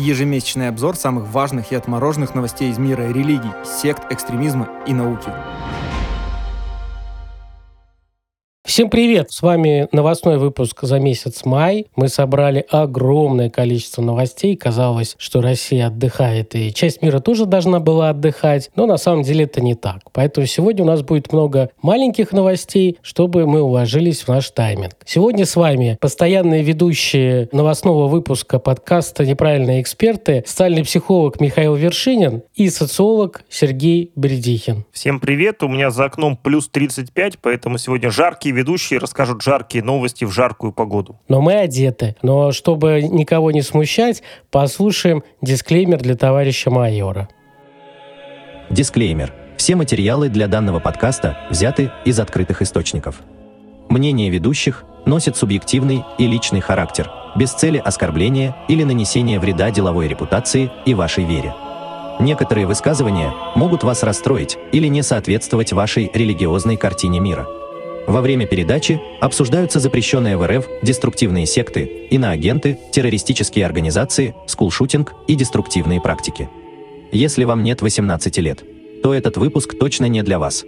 Ежемесячный обзор самых важных и отмороженных новостей из мира религий, сект, экстремизма и науки. Всем привет! С вами новостной выпуск за месяц май. Мы собрали огромное количество новостей. Казалось, что Россия отдыхает, и часть мира тоже должна была отдыхать. Но на самом деле это не так. Поэтому сегодня у нас будет много маленьких новостей, чтобы мы уложились в наш тайминг. Сегодня с вами постоянные ведущие новостного выпуска подкаста «Неправильные эксперты», социальный психолог Михаил Вершинин и социолог Сергей Бредихин. Всем привет! У меня за окном плюс 35, поэтому сегодня жаркий ведущие расскажут жаркие новости в жаркую погоду. Но мы одеты. Но чтобы никого не смущать, послушаем дисклеймер для товарища майора. Дисклеймер. Все материалы для данного подкаста взяты из открытых источников. Мнение ведущих носит субъективный и личный характер, без цели оскорбления или нанесения вреда деловой репутации и вашей вере. Некоторые высказывания могут вас расстроить или не соответствовать вашей религиозной картине мира – во время передачи обсуждаются запрещенные в РФ деструктивные секты, иноагенты, террористические организации, скулшутинг и деструктивные практики. Если вам нет 18 лет, то этот выпуск точно не для вас.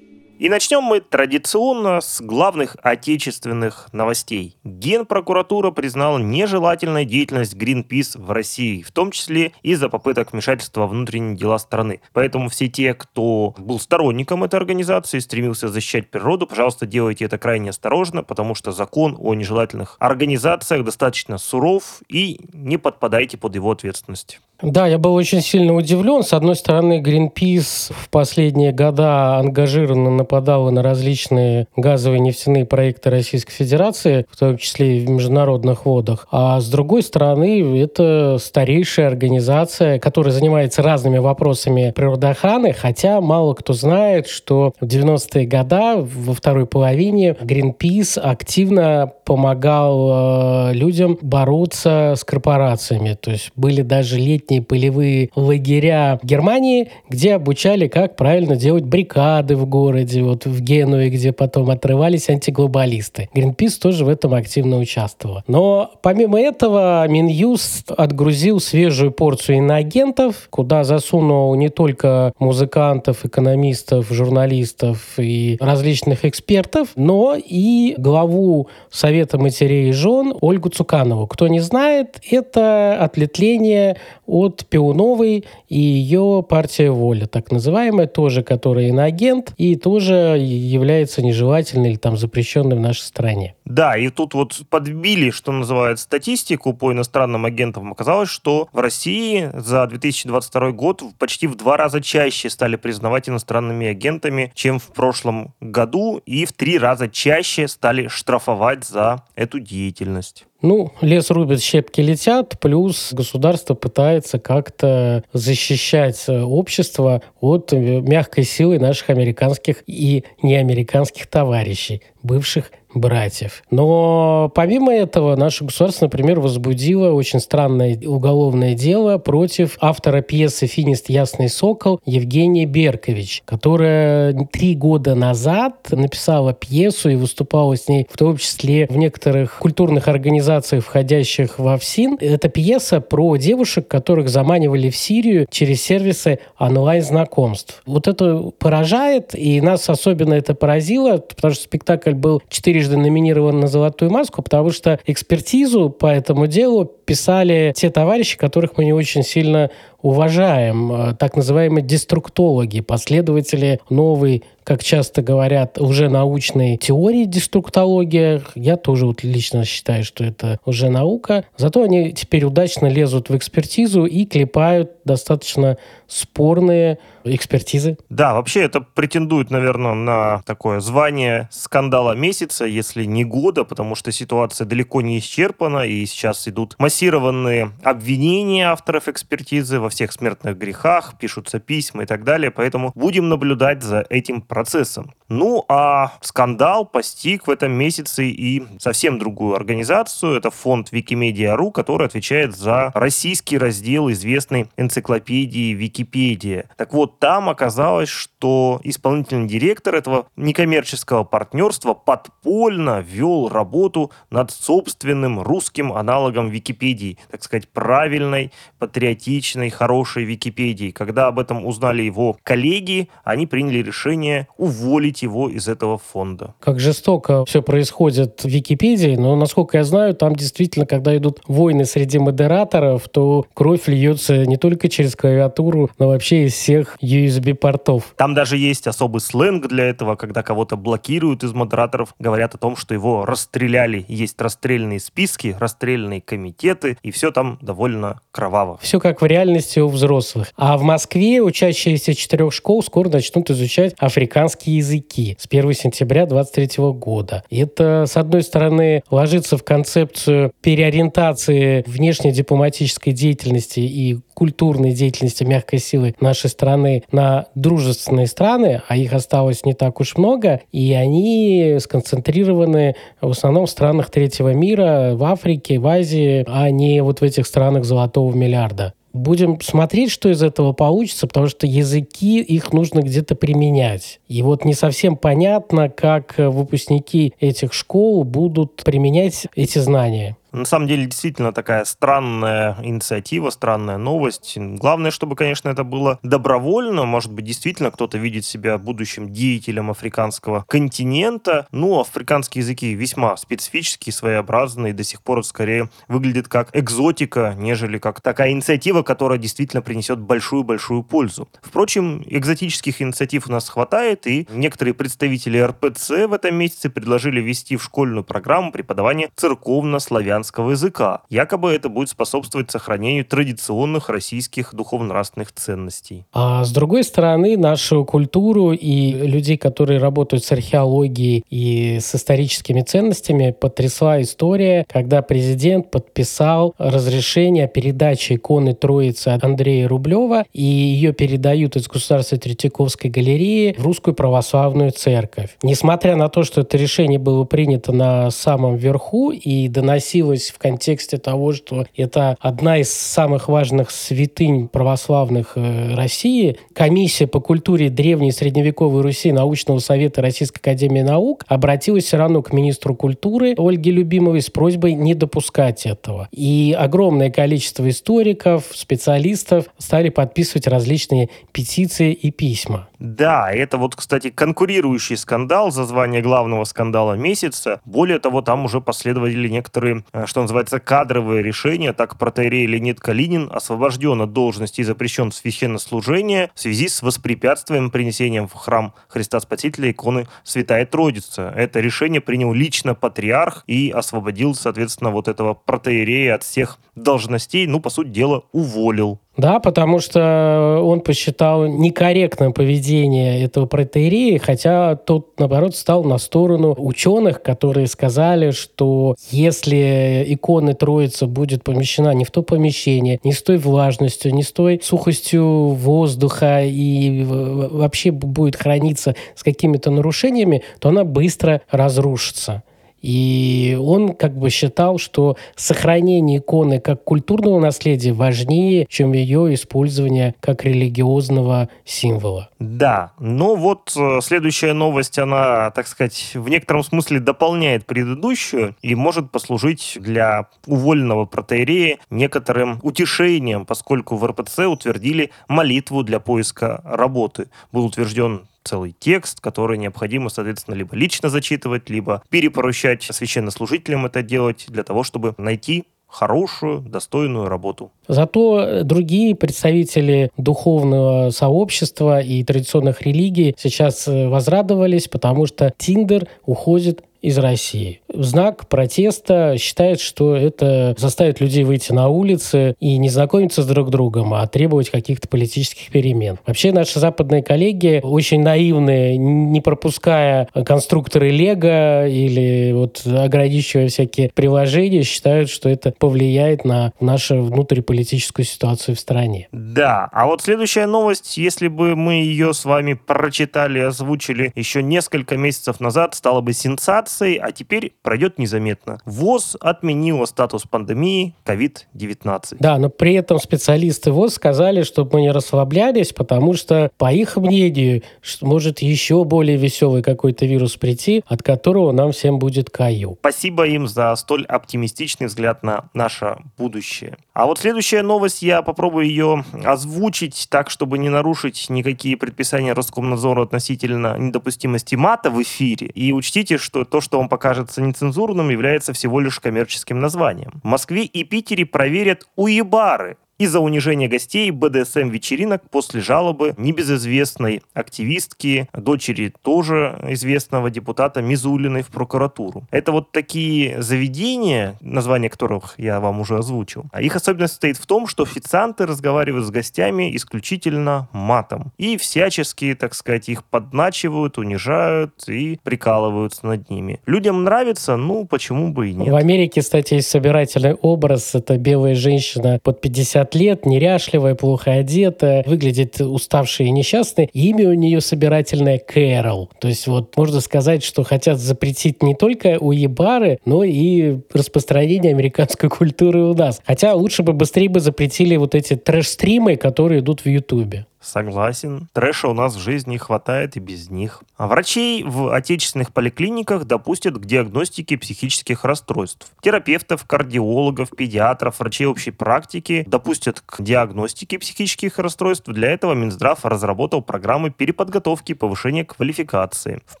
И начнем мы традиционно с главных отечественных новостей. Генпрокуратура признала нежелательной деятельность Greenpeace в России, в том числе из-за попыток вмешательства во внутренние дела страны. Поэтому все те, кто был сторонником этой организации, стремился защищать природу, пожалуйста, делайте это крайне осторожно, потому что закон о нежелательных организациях достаточно суров и не подпадайте под его ответственность. Да, я был очень сильно удивлен. С одной стороны, Greenpeace в последние года ангажированно нападала на различные газовые нефтяные проекты Российской Федерации, в том числе и в международных водах. А с другой стороны, это старейшая организация, которая занимается разными вопросами природоохраны, хотя мало кто знает, что в 90-е годы, во второй половине, Greenpeace активно помогал э, людям бороться с корпорациями. То есть были даже летние летние полевые лагеря Германии, где обучали, как правильно делать бригады в городе, вот в Генуе, где потом отрывались антиглобалисты. Гринпис тоже в этом активно участвовал. Но помимо этого Минюст отгрузил свежую порцию иноагентов, куда засунул не только музыкантов, экономистов, журналистов и различных экспертов, но и главу Совета матерей и жен Ольгу Цуканову. Кто не знает, это отлетление от Пионовой и ее партия «Воля», так называемая, тоже, которая иноагент и тоже является нежелательной или там запрещенной в нашей стране. Да, и тут вот подбили, что называют, статистику по иностранным агентам. Оказалось, что в России за 2022 год почти в два раза чаще стали признавать иностранными агентами, чем в прошлом году, и в три раза чаще стали штрафовать за эту деятельность. Ну, лес рубят, щепки летят, плюс государство пытается как-то защищать общество от мягкой силы наших американских и неамериканских товарищей, бывших братьев. Но помимо этого, наше государство, например, возбудило очень странное уголовное дело против автора пьесы «Финист. Ясный сокол» Евгения Беркович, которая три года назад написала пьесу и выступала с ней в том числе в некоторых культурных организациях, входящих в ФСИН. Это пьеса про девушек, которых заманивали в Сирию через сервисы онлайн-знакомств. Вот это поражает, и нас особенно это поразило, потому что спектакль был четыре трижды номинирован на «Золотую маску», потому что экспертизу по этому делу писали те товарищи, которых мы не очень сильно уважаем, э, так называемые деструктологи, последователи новой, как часто говорят, уже научной теории деструктологии. Я тоже вот лично считаю, что это уже наука. Зато они теперь удачно лезут в экспертизу и клепают достаточно спорные экспертизы. Да, вообще это претендует, наверное, на такое звание скандала месяца, если не года, потому что ситуация далеко не исчерпана, и сейчас идут массивные массированные обвинения авторов экспертизы во всех смертных грехах, пишутся письма и так далее, поэтому будем наблюдать за этим процессом. Ну, а скандал постиг в этом месяце и совсем другую организацию. Это фонд Wikimedia.ru, который отвечает за российский раздел известной энциклопедии Википедия. Так вот, там оказалось, что исполнительный директор этого некоммерческого партнерства подпольно вел работу над собственным русским аналогом Википедии, так сказать, правильной, патриотичной, хорошей Википедии. Когда об этом узнали его коллеги, они приняли решение уволить его из этого фонда. Как жестоко все происходит в Википедии, но, насколько я знаю, там действительно, когда идут войны среди модераторов, то кровь льется не только через клавиатуру, но вообще из всех USB-портов. Там даже есть особый сленг для этого, когда кого-то блокируют из модераторов, говорят о том, что его расстреляли. Есть расстрельные списки, расстрельные комитеты, и все там довольно кроваво. Все как в реальности у взрослых. А в Москве учащиеся четырех школ скоро начнут изучать африканские языки с 1 сентября 2023 года. И это, с одной стороны, ложится в концепцию переориентации внешней дипломатической деятельности и культурной деятельности мягкой силы нашей страны на дружественные страны, а их осталось не так уж много, и они сконцентрированы в основном в странах третьего мира, в Африке, в Азии, а не вот в этих странах золотого миллиарда. Будем смотреть, что из этого получится, потому что языки, их нужно где-то применять. И вот не совсем понятно, как выпускники этих школ будут применять эти знания. На самом деле, действительно такая странная инициатива, странная новость. Главное, чтобы, конечно, это было добровольно. Может быть, действительно кто-то видит себя будущим деятелем африканского континента. Ну, африканские языки весьма специфические, своеобразные. До сих пор скорее выглядит как экзотика, нежели как такая инициатива, которая действительно принесет большую-большую пользу. Впрочем, экзотических инициатив у нас хватает, и некоторые представители РПЦ в этом месяце предложили ввести в школьную программу преподавание церковно-славянского славянского языка. Якобы это будет способствовать сохранению традиционных российских духовно-нравственных ценностей. А с другой стороны, нашу культуру и людей, которые работают с археологией и с историческими ценностями, потрясла история, когда президент подписал разрешение передачи иконы Троицы Андрея Рублева, и ее передают из Государственной Третьяковской галереи в Русскую Православную Церковь. Несмотря на то, что это решение было принято на самом верху и доносилось появилась в контексте того, что это одна из самых важных святынь православных э, России. Комиссия по культуре древней и средневековой Руси научного совета Российской академии наук обратилась все равно к министру культуры Ольге Любимовой с просьбой не допускать этого. И огромное количество историков, специалистов стали подписывать различные петиции и письма. Да, это вот, кстати, конкурирующий скандал за звание главного скандала месяца. Более того, там уже последовали некоторые, э, что называется, кадровые решения. Так, протеерей Леонид Калинин освобожден от должности и запрещен в священнослужение в связи с воспрепятствием принесением в храм Христа Спасителя иконы Святая Троица. Это решение принял лично патриарх и освободил, соответственно, вот этого протеерея от всех должностей, ну, по сути дела, уволил. Да, потому что он посчитал некорректным поведение этого протеерея, хотя тот, наоборот, стал на сторону ученых, которые сказали, что если икона Троицы будет помещена не в то помещение, не с той влажностью, не с той сухостью воздуха и вообще будет храниться с какими-то нарушениями, то она быстро разрушится. И он как бы считал, что сохранение иконы как культурного наследия важнее, чем ее использование как религиозного символа. Да, но вот э, следующая новость, она, так сказать, в некотором смысле дополняет предыдущую и может послужить для уволенного протеерея некоторым утешением, поскольку в РПЦ утвердили молитву для поиска работы. Был утвержден целый текст, который необходимо, соответственно, либо лично зачитывать, либо перепоручать священнослужителям это делать для того, чтобы найти хорошую, достойную работу. Зато другие представители духовного сообщества и традиционных религий сейчас э, возрадовались, потому что Тиндер уходит из России. В знак протеста считает, что это заставит людей выйти на улицы и не знакомиться с друг другом, а требовать каких-то политических перемен. Вообще наши западные коллеги очень наивные, не пропуская конструкторы Лего или вот ограничивая всякие приложения, считают, что это повлияет на нашу внутриполитическую ситуацию в стране. Да, а вот следующая новость, если бы мы ее с вами прочитали, озвучили еще несколько месяцев назад, стала бы сенсацией, а теперь пройдет незаметно. ВОЗ отменила статус пандемии COVID-19. Да, но при этом специалисты ВОЗ сказали, чтобы мы не расслаблялись, потому что, по их мнению, может еще более веселый какой-то вирус прийти, от которого нам всем будет каю. Спасибо им за столь оптимистичный взгляд на наше будущее. А вот следующая новость, я попробую ее озвучить так, чтобы не нарушить никакие предписания Роскомнадзора относительно недопустимости мата в эфире. И учтите, что то, что вам покажется нецензурным, является всего лишь коммерческим названием. В Москве и Питере проверят уебары, из-за унижения гостей БДСМ-вечеринок после жалобы небезызвестной активистки, дочери тоже известного депутата Мизулиной в прокуратуру. Это вот такие заведения, название которых я вам уже озвучил. Их особенность состоит в том, что официанты разговаривают с гостями исключительно матом. И всячески, так сказать, их подначивают, унижают и прикалываются над ними. Людям нравится, ну, почему бы и нет. В Америке, кстати, есть собирательный образ. Это белая женщина под 50 50 лет, неряшливая, плохо одетая, выглядит уставшей и несчастной. имя у нее собирательное Кэрол. То есть вот можно сказать, что хотят запретить не только уебары, но и распространение американской культуры у нас. Хотя лучше бы быстрее бы запретили вот эти трэш-стримы, которые идут в Ютубе. Согласен. Трэша у нас в жизни хватает и без них. А врачей в отечественных поликлиниках допустят к диагностике психических расстройств. Терапевтов, кардиологов, педиатров, врачей общей практики допустят к диагностике психических расстройств. Для этого Минздрав разработал программы переподготовки и повышения квалификации. В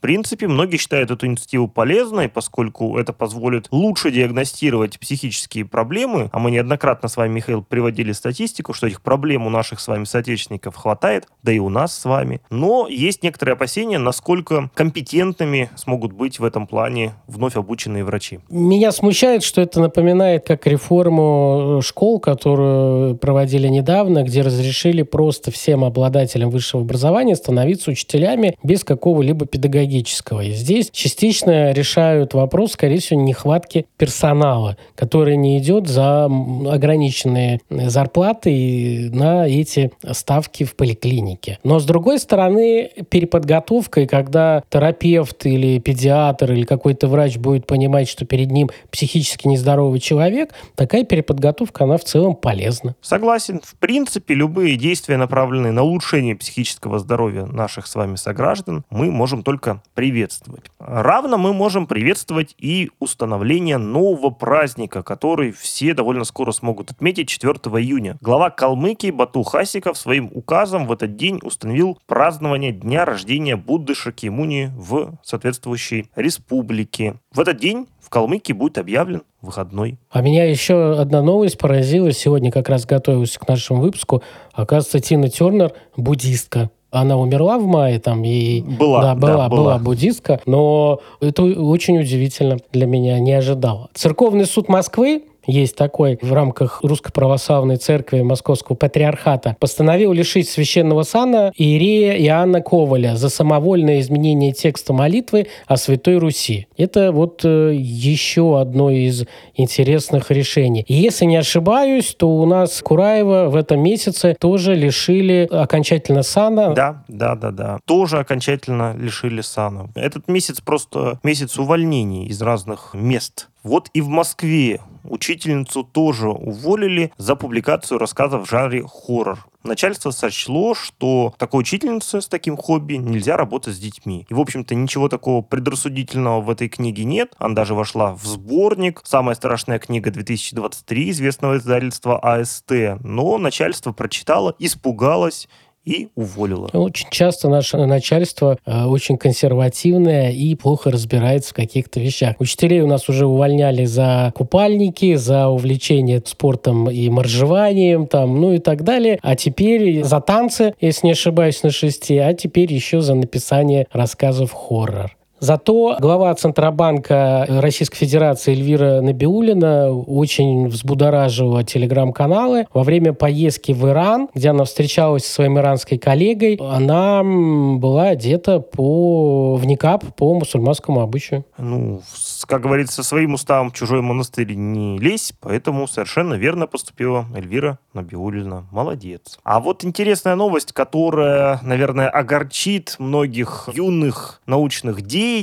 принципе, многие считают эту инициативу полезной, поскольку это позволит лучше диагностировать психические проблемы. А мы неоднократно с вами, Михаил, приводили статистику, что этих проблем у наших с вами соотечественников хватает хватает, да и у нас с вами. Но есть некоторые опасения, насколько компетентными смогут быть в этом плане вновь обученные врачи. Меня смущает, что это напоминает как реформу школ, которую проводили недавно, где разрешили просто всем обладателям высшего образования становиться учителями без какого-либо педагогического. И здесь частично решают вопрос, скорее всего, нехватки персонала, который не идет за ограниченные зарплаты на эти ставки в поликлинике. Но, с другой стороны, переподготовкой, когда терапевт или педиатр или какой-то врач будет понимать, что перед ним психически нездоровый человек, такая переподготовка, она в целом полезна. Согласен. В принципе, любые действия, направленные на улучшение психического здоровья наших с вами сограждан, мы можем только приветствовать. Равно мы можем приветствовать и установление нового праздника, который все довольно скоро смогут отметить 4 июня. Глава Калмыкии Бату Хасиков своим указом указом в этот день установил празднование дня рождения Будды Шакимуни в соответствующей республике. В этот день в Калмыкии будет объявлен выходной. А меня еще одна новость поразила. Сегодня как раз готовился к нашему выпуску. Оказывается, Тина Тернер буддистка она умерла в мае там и была, да, была, да, была. была буддистка, но это очень удивительно для меня, не ожидала. Церковный суд Москвы есть такой в рамках Русской Православной Церкви Московского Патриархата, постановил лишить священного сана Иерея Иоанна Коваля за самовольное изменение текста молитвы о Святой Руси. Это вот э, еще одно из интересных решений. И если не ошибаюсь, то у нас Кураева в этом месяце тоже лишили окончательно сана. Да, да, да, да. Тоже окончательно лишили сана. Этот месяц просто месяц увольнений из разных мест. Вот и в Москве учительницу тоже уволили за публикацию рассказов в жанре хоррор. Начальство сочло, что такой учительнице с таким хобби нельзя работать с детьми. И, в общем-то, ничего такого предрассудительного в этой книге нет. Она даже вошла в сборник «Самая страшная книга 2023» известного издательства АСТ. Но начальство прочитало, испугалось и уволила. Очень часто наше начальство э, очень консервативное и плохо разбирается в каких-то вещах. Учителей у нас уже увольняли за купальники, за увлечение спортом и моржеванием, там, ну и так далее. А теперь за танцы, если не ошибаюсь, на шести, а теперь еще за написание рассказов хоррор. Зато глава Центробанка Российской Федерации Эльвира Набиулина очень взбудоражила телеграм-каналы. Во время поездки в Иран, где она встречалась со своим иранской коллегой, она была одета по, в никап по мусульманскому обычаю. Ну, как говорится, своим уставом чужой монастырь не лезь, поэтому совершенно верно поступила Эльвира Набиулина. Молодец. А вот интересная новость, которая, наверное, огорчит многих юных научных деятелей,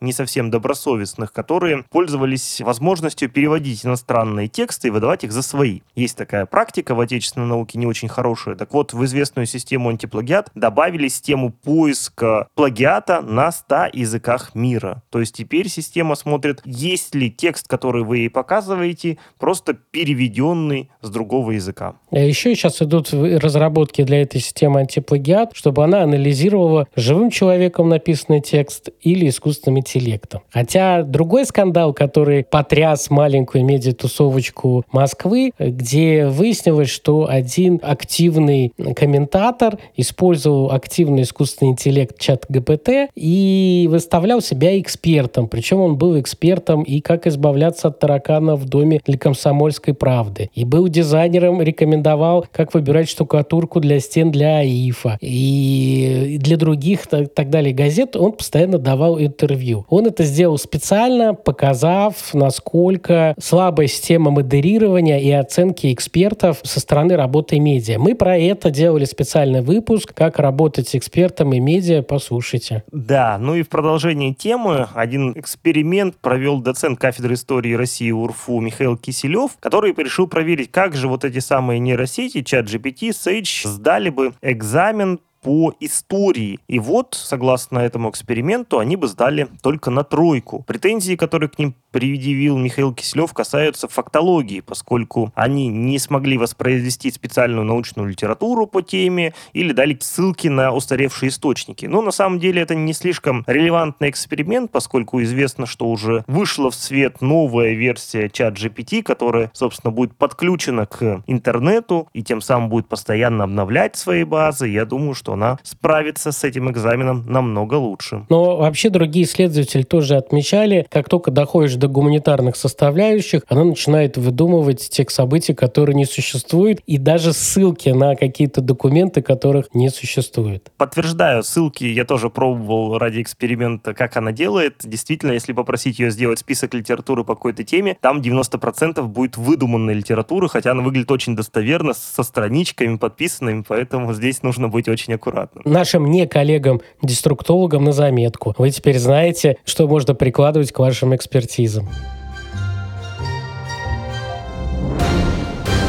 не совсем добросовестных, которые пользовались возможностью переводить иностранные тексты и выдавать их за свои. Есть такая практика в отечественной науке не очень хорошая. Так вот, в известную систему антиплагиат добавили систему поиска плагиата на 100 языках мира. То есть теперь система смотрит, есть ли текст, который вы ей показываете, просто переведенный с другого языка. А еще сейчас идут разработки для этой системы антиплагиат, чтобы она анализировала живым человеком написанный текст или искусственным интеллектом. Хотя другой скандал, который потряс маленькую медиатусовочку Москвы, где выяснилось, что один активный комментатор использовал активный искусственный интеллект чат ГПТ и выставлял себя экспертом. Причем он был экспертом и как избавляться от таракана в доме для комсомольской правды. И был дизайнером, рекомендовал, как выбирать штукатурку для стен для АИФа. И для других так, так далее газет он постоянно давал интервью. Он это сделал специально, показав, насколько слабая система модерирования и оценки экспертов со стороны работы медиа. Мы про это делали специальный выпуск, как работать с экспертом и медиа, послушайте. Да, ну и в продолжении темы один эксперимент провел доцент кафедры истории России УРФУ Михаил Киселев, который решил проверить, как же вот эти самые нейросети, чат GPT, Sage, сдали бы экзамен по истории. И вот, согласно этому эксперименту, они бы сдали только на тройку. Претензии, которые к ним предъявил Михаил Киселев, касаются фактологии, поскольку они не смогли воспроизвести специальную научную литературу по теме или дали ссылки на устаревшие источники. Но на самом деле это не слишком релевантный эксперимент, поскольку известно, что уже вышла в свет новая версия чат GPT, которая, собственно, будет подключена к интернету и тем самым будет постоянно обновлять свои базы. Я думаю, что она справится с этим экзаменом намного лучше. Но вообще другие исследователи тоже отмечали, как только доходишь до гуманитарных составляющих, она начинает выдумывать тех событий, которые не существуют, и даже ссылки на какие-то документы, которых не существует. Подтверждаю, ссылки я тоже пробовал ради эксперимента, как она делает. Действительно, если попросить ее сделать список литературы по какой-то теме, там 90% будет выдуманной литературы, хотя она выглядит очень достоверно, со страничками подписанными, поэтому здесь нужно быть очень аккуратным. Нашим не коллегам-деструктологам на заметку. Вы теперь знаете, что можно прикладывать к вашим экспертизам. Herkese.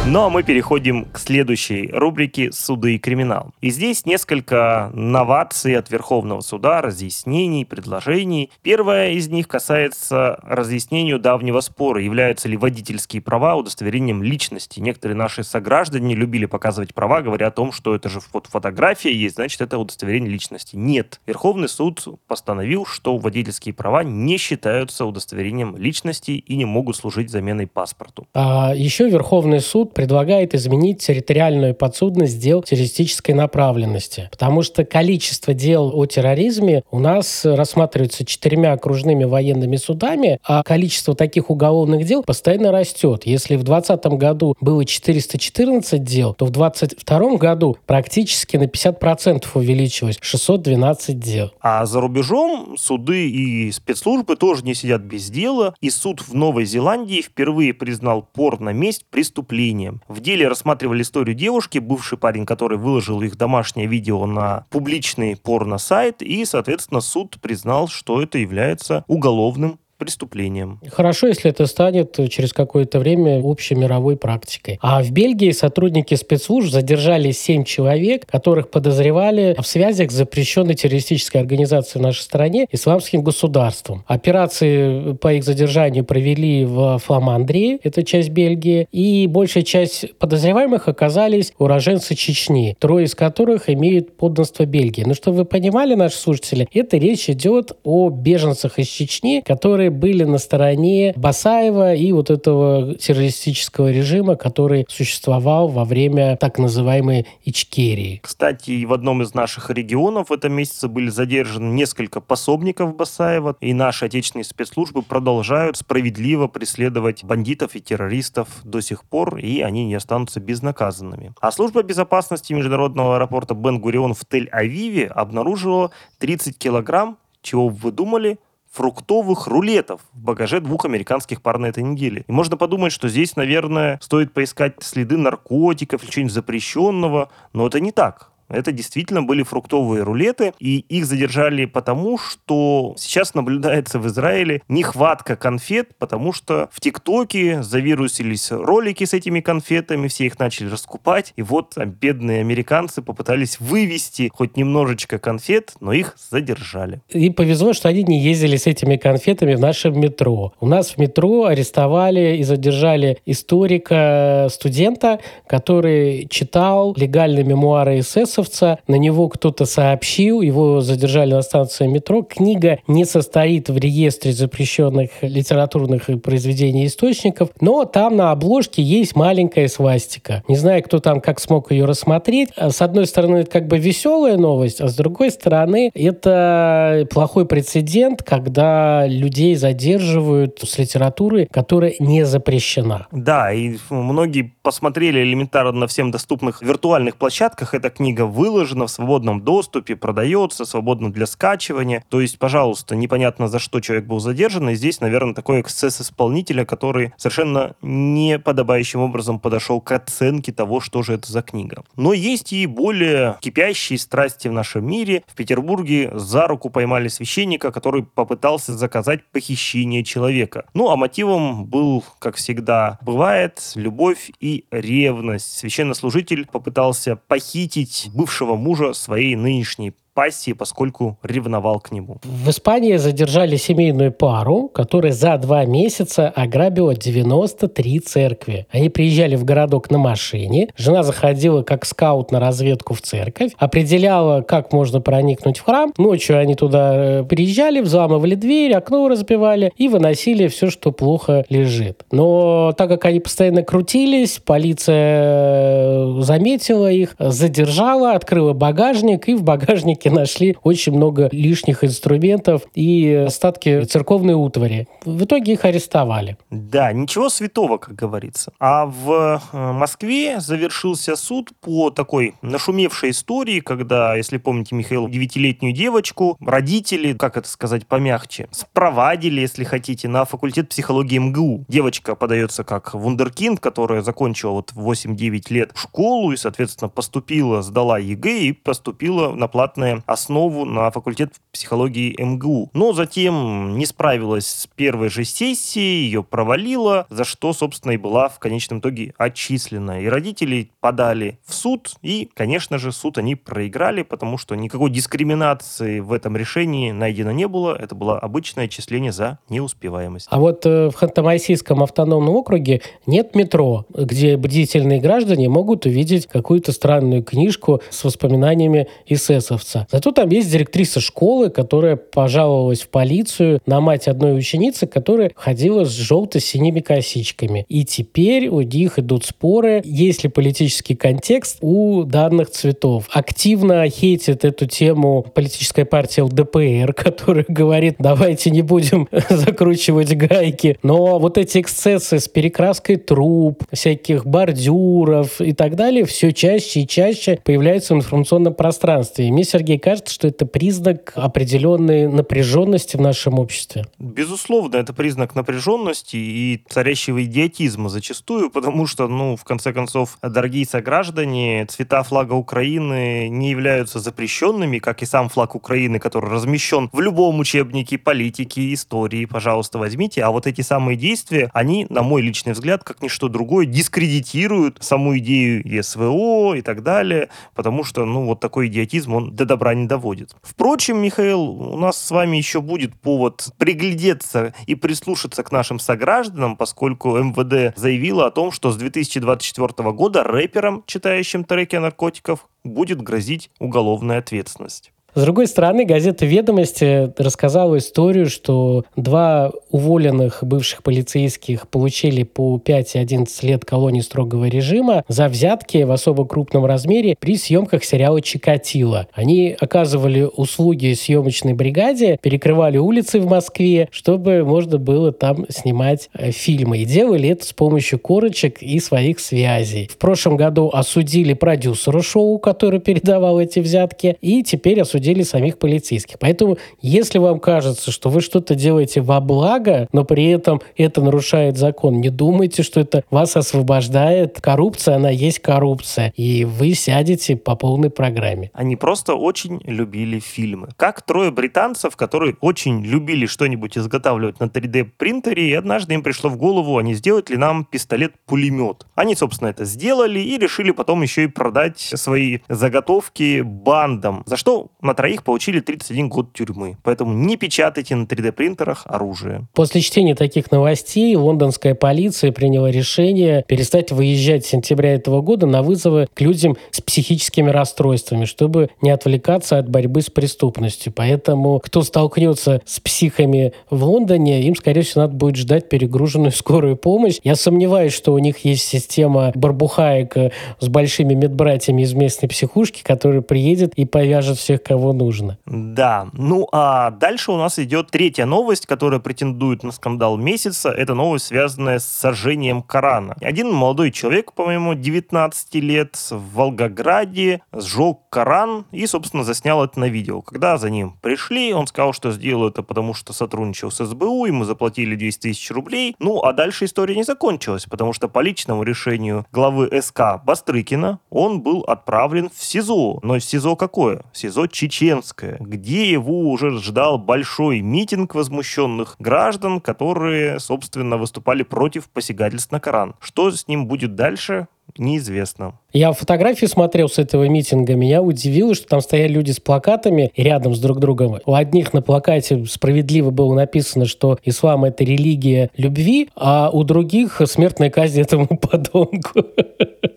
Ну а мы переходим к следующей рубрике «Суды и криминал». И здесь несколько новаций от Верховного суда, разъяснений, предложений. Первое из них касается разъяснению давнего спора, являются ли водительские права удостоверением личности. Некоторые наши сограждане любили показывать права, говоря о том, что это же вот фотография есть, значит, это удостоверение личности. Нет. Верховный суд постановил, что водительские права не считаются удостоверением личности и не могут служить заменой паспорту. А еще Верховный суд предлагает изменить территориальную подсудность дел террористической направленности, потому что количество дел о терроризме у нас рассматривается четырьмя окружными военными судами, а количество таких уголовных дел постоянно растет. Если в 2020 году было 414 дел, то в 2022 году практически на 50% увеличилось 612 дел. А за рубежом суды и спецслужбы тоже не сидят без дела, и суд в Новой Зеландии впервые признал порно-месть преступлением преступлением. В деле рассматривали историю девушки, бывший парень, который выложил их домашнее видео на публичный порно-сайт, и, соответственно, суд признал, что это является уголовным преступлением. Хорошо, если это станет через какое-то время общей мировой практикой. А в Бельгии сотрудники спецслужб задержали семь человек, которых подозревали в связях с запрещенной террористической организацией в нашей стране исламским государством. Операции по их задержанию провели в Фламандрии, это часть Бельгии, и большая часть подозреваемых оказались уроженцы Чечни, трое из которых имеют подданство Бельгии. Но чтобы вы понимали, наши слушатели, это речь идет о беженцах из Чечни, которые которые были на стороне Басаева и вот этого террористического режима, который существовал во время так называемой Ичкерии. Кстати, в одном из наших регионов в этом месяце были задержаны несколько пособников Басаева, и наши отечественные спецслужбы продолжают справедливо преследовать бандитов и террористов до сих пор, и они не останутся безнаказанными. А служба безопасности международного аэропорта Бен-Гурион в Тель-Авиве обнаружила 30 килограмм, чего вы думали, фруктовых рулетов в багаже двух американских пар на этой неделе. И можно подумать, что здесь, наверное, стоит поискать следы наркотиков или чего-нибудь запрещенного, но это не так. Это действительно были фруктовые рулеты, и их задержали потому, что сейчас наблюдается в Израиле нехватка конфет, потому что в ТикТоке завирусились ролики с этими конфетами, все их начали раскупать, и вот бедные американцы попытались вывести хоть немножечко конфет, но их задержали. И повезло, что они не ездили с этими конфетами в нашем метро. У нас в метро арестовали и задержали историка, студента, который читал легальные мемуары СС эсэсовца, на него кто-то сообщил, его задержали на станции метро. Книга не состоит в реестре запрещенных литературных произведений источников, но там на обложке есть маленькая свастика. Не знаю, кто там как смог ее рассмотреть. С одной стороны, это как бы веселая новость, а с другой стороны, это плохой прецедент, когда людей задерживают с литературы, которая не запрещена. Да, и многие посмотрели элементарно на всем доступных виртуальных площадках. Эта книга выложена в свободном доступе, продается, свободно для скачивания. То есть, пожалуйста, непонятно за что человек был задержан, и здесь, наверное, такой эксцесс исполнителя, который совершенно неподобающим образом подошел к оценке того, что же это за книга. Но есть и более кипящие страсти в нашем мире. В Петербурге за руку поймали священника, который попытался заказать похищение человека. Ну, а мотивом был, как всегда бывает, любовь и ревность. Священнослужитель попытался похитить бывшего мужа своей нынешней пассии, поскольку ревновал к нему. В Испании задержали семейную пару, которая за два месяца ограбила 93 церкви. Они приезжали в городок на машине. Жена заходила как скаут на разведку в церковь, определяла, как можно проникнуть в храм. Ночью они туда э, приезжали, взламывали дверь, окно разбивали и выносили все, что плохо лежит. Но так как они постоянно крутились, полиция э, заметила их, задержала, открыла багажник, и в багажнике все нашли очень много лишних инструментов и остатки церковной утвари. В итоге их арестовали. Да, ничего святого, как говорится. А в э, Москве завершился суд по такой нашумевшей истории, когда, если помните, Михаил, девятилетнюю девочку, родители, как это сказать помягче, спровадили, если хотите, на факультет психологии МГУ. Девочка подается как вундеркинд, которая закончила вот 8-9 лет школу и, соответственно, поступила, сдала ЕГЭ и поступила на платную основу на факультет психологии МГУ. Но затем не справилась с первой же сессией, ее провалила, за что, собственно, и была в конечном итоге отчислена. И родители подали в суд, и, конечно же, суд они проиграли, потому что никакой дискриминации в этом решении найдено не было. Это было обычное отчисление за неуспеваемость. А вот э, в Ханты-Мансийском автономном округе нет метро, где бдительные граждане могут увидеть какую-то странную книжку с воспоминаниями эсэсовца. Зато там есть директриса школы, которая пожаловалась в полицию на мать одной ученицы, которая ходила с желто-синими косичками. И теперь у них идут споры, есть ли политический контекст у данных цветов. Активно хейтит эту тему политическая партия ЛДПР, которая говорит, давайте не будем закручивать гайки. Но вот эти эксцессы с перекраской труб, всяких бордюров и так далее все чаще и чаще появляются в информационном пространстве. И мне Сергей мне кажется, что это признак определенной напряженности в нашем обществе. Безусловно, это признак напряженности и царящего идиотизма зачастую, потому что, ну, в конце концов, дорогие сограждане, цвета флага Украины не являются запрещенными, как и сам флаг Украины, который размещен в любом учебнике политики, истории, пожалуйста, возьмите. А вот эти самые действия, они, на мой личный взгляд, как ничто другое, дискредитируют саму идею СВО и так далее, потому что, ну, вот такой идиотизм, он до добра не доводит. Впрочем, Михаил, у нас с вами еще будет повод приглядеться и прислушаться к нашим согражданам, поскольку МВД заявило о том, что с 2024 года рэперам, читающим треки о наркотиках, будет грозить уголовная ответственность. С другой стороны, газета «Ведомости» рассказала историю, что два уволенных бывших полицейских получили по 5 и 11 лет колонии строгого режима за взятки в особо крупном размере при съемках сериала «Чикатило». Они оказывали услуги съемочной бригаде, перекрывали улицы в Москве, чтобы можно было там снимать э, фильмы. И делали это с помощью корочек и своих связей. В прошлом году осудили продюсера шоу, который передавал эти взятки, и теперь осудили самих полицейских. Поэтому, если вам кажется, что вы что-то делаете во благо, но при этом это нарушает закон, не думайте, что это вас освобождает. Коррупция, она есть коррупция. И вы сядете по полной программе. Они просто очень любили фильмы. Как трое британцев, которые очень любили что-нибудь изготавливать на 3D-принтере, и однажды им пришло в голову, а не сделать ли нам пистолет-пулемет. Они, собственно, это сделали и решили потом еще и продать свои заготовки бандам, за что на троих получили 31 год тюрьмы. Поэтому не печатайте на 3D-принтерах оружие. После чтения таких новостей лондонская полиция приняла решение перестать выезжать с сентября этого года на вызовы к людям с психическими расстройствами, чтобы не отвлекаться от борьбы с преступностью. Поэтому кто столкнется с психами в Лондоне, им, скорее всего, надо будет ждать перегруженную скорую помощь. Я сомневаюсь, что у них есть система барбухаек с большими медбратьями из местной психушки, который приедет и повяжет всех, кого нужно. Да. Ну, а дальше у нас идет третья новость, которая претендует на скандал месяца. Это новость, связанная с сожжением Корана. Один молодой человек, по-моему, 19 лет, в Волгограде сжег Коран и, собственно, заснял это на видео. Когда за ним пришли, он сказал, что сделал это потому, что сотрудничал с СБУ, ему заплатили 200 тысяч рублей. Ну, а дальше история не закончилась, потому что по личному решению главы СК Бастрыкина он был отправлен в СИЗО. Но СИЗО какое? СИЗО чеченское, где его уже ждал большой митинг возмущенных граждан, которые, собственно, выступали против посягательств на Коран. Что с ним будет дальше, неизвестно. Я фотографии смотрел с этого митинга, меня удивило, что там стояли люди с плакатами рядом с друг другом. У одних на плакате справедливо было написано, что ислам — это религия любви, а у других смертная казнь этому подонку.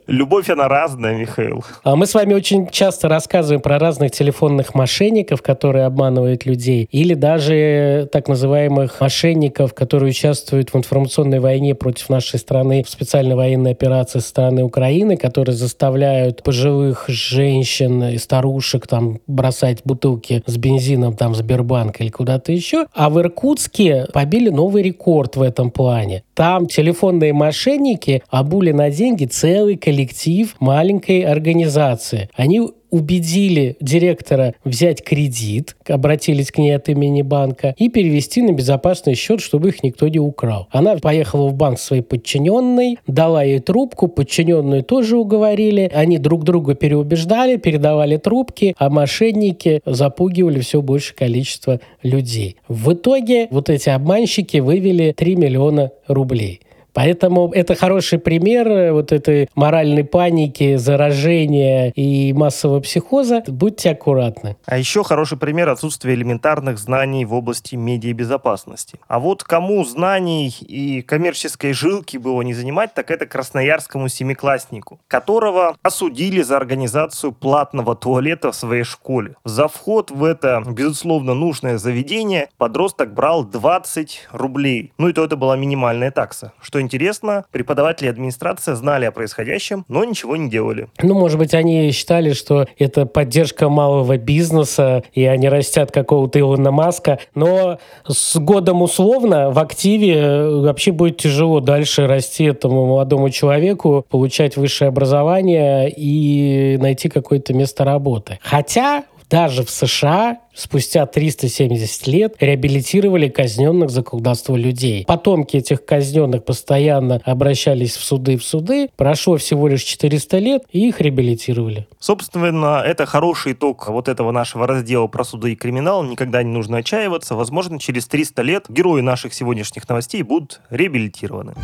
Любовь, она разная, Михаил. А мы с вами очень часто рассказываем про разных телефонных мошенников, которые обманывают людей, или даже так называемых мошенников, которые участвуют в информационной войне против нашей страны в специальной военной операции со стороны Украины, которые заставляют пожилых женщин и старушек там бросать бутылки с бензином там в Сбербанк или куда-то еще. А в Иркутске побили новый рекорд в этом плане. Там телефонные мошенники обули на деньги целый коллектив маленькой организации. Они убедили директора взять кредит, обратились к ней от имени банка, и перевести на безопасный счет, чтобы их никто не украл. Она поехала в банк своей подчиненной, дала ей трубку, подчиненную тоже уговорили, они друг друга переубеждали, передавали трубки, а мошенники запугивали все больше количество людей. В итоге вот эти обманщики вывели 3 миллиона рублей рублей. Поэтому это хороший пример э, вот этой моральной паники, заражения и массового психоза. Будьте аккуратны. А еще хороший пример отсутствия элементарных знаний в области медиабезопасности. А вот кому знаний и коммерческой жилки было не занимать, так это красноярскому семикласснику, которого осудили за организацию платного туалета в своей школе. За вход в это, безусловно, нужное заведение подросток брал 20 рублей. Ну и то это была минимальная такса. Что интересно, преподаватели и администрация знали о происходящем, но ничего не делали. Ну, может быть, они считали, что это поддержка малого бизнеса, и они растят какого-то Илона Маска, но с годом условно в активе э, вообще будет тяжело дальше расти этому молодому человеку, получать высшее образование и найти какое-то место работы. Хотя даже в США спустя 370 лет реабилитировали казненных за колдовство людей. Потомки этих казненных постоянно обращались в суды в суды. Прошло всего лишь 400 лет, и их реабилитировали. Собственно, это хороший итог вот этого нашего раздела про суды и криминал. Никогда не нужно отчаиваться. Возможно, через 300 лет герои наших сегодняшних новостей будут реабилитированы.